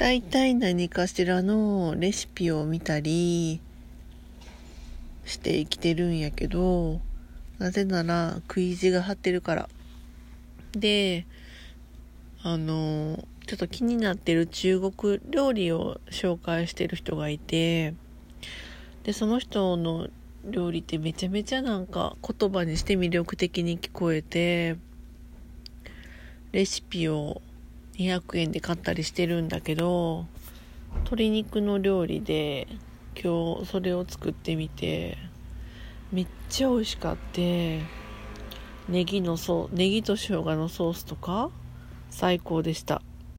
大体何かしらのレシピを見たりして生きてるんやけどなぜなら食い意地が張ってるから。であのちょっと気になってる中国料理を紹介してる人がいてでその人の料理ってめちゃめちゃなんか言葉にして魅力的に聞こえてレシピを200円で買ったりしてるんだけど鶏肉の料理で今日それを作ってみてめっちゃ美味しかってネギのソネギと生姜のソースとか最高でした。